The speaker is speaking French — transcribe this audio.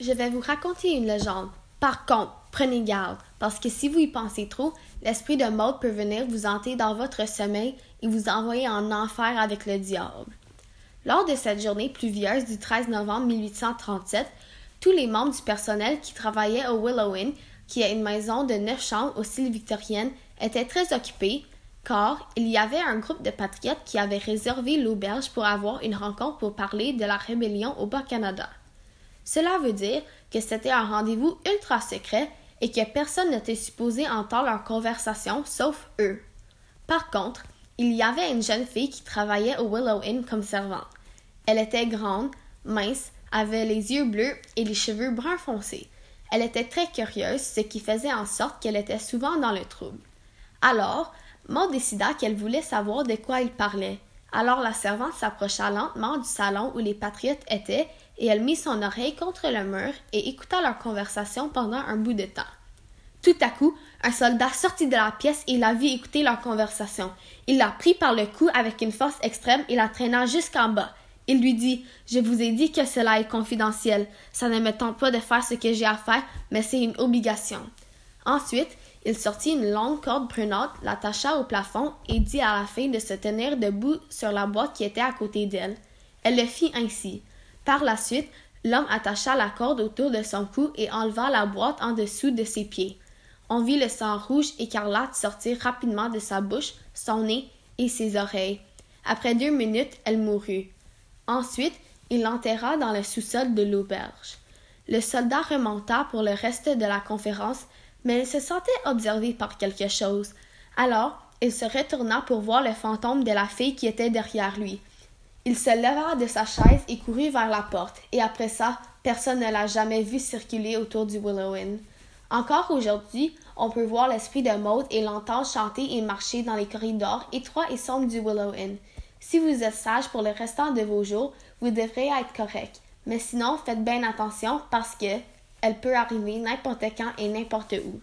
Je vais vous raconter une légende. Par contre, prenez garde, parce que si vous y pensez trop, l'esprit de Maud peut venir vous hanter dans votre sommeil et vous envoyer en enfer avec le diable. Lors de cette journée pluvieuse du 13 novembre 1837, tous les membres du personnel qui travaillaient au Willow Inn, qui est une maison de neuf chambres au style victorienne, étaient très occupés, car il y avait un groupe de patriotes qui avait réservé l'auberge pour avoir une rencontre pour parler de la rébellion au Bas-Canada. Cela veut dire que c'était un rendez-vous ultra secret et que personne n'était supposé entendre leur conversation sauf eux. Par contre, il y avait une jeune fille qui travaillait au Willow Inn comme servante. Elle était grande, mince, avait les yeux bleus et les cheveux bruns foncés. Elle était très curieuse, ce qui faisait en sorte qu'elle était souvent dans le trouble. Alors, Maud décida qu'elle voulait savoir de quoi il parlait. Alors la servante s'approcha lentement du salon où les patriotes étaient et elle mit son oreille contre le mur et écouta leur conversation pendant un bout de temps. Tout à coup, un soldat sortit de la pièce et la vit écouter leur conversation. Il la prit par le cou avec une force extrême et la traîna jusqu'en bas. Il lui dit Je vous ai dit que cela est confidentiel. Ça ne me tente pas de faire ce que j'ai à faire, mais c'est une obligation. Ensuite, il sortit une longue corde brunante, l'attacha au plafond et dit à la fille de se tenir debout sur la boîte qui était à côté d'elle. Elle le fit ainsi. Par la suite, l'homme attacha la corde autour de son cou et enleva la boîte en dessous de ses pieds. On vit le sang rouge écarlate sortir rapidement de sa bouche, son nez et ses oreilles. Après deux minutes, elle mourut. Ensuite, il l'enterra dans le sous-sol de l'auberge. Le soldat remonta pour le reste de la conférence mais il se sentait observé par quelque chose. Alors, il se retourna pour voir le fantôme de la fille qui était derrière lui. Il se leva de sa chaise et courut vers la porte, et après ça, personne ne l'a jamais vu circuler autour du Willow Inn. Encore aujourd'hui, on peut voir l'esprit de Maud et l'entendre chanter et marcher dans les corridors étroits et sombres du Willow Inn. Si vous êtes sage pour le restant de vos jours, vous devrez être correct. Mais sinon, faites bien attention parce que elle peut arriver n'importe quand et n'importe où.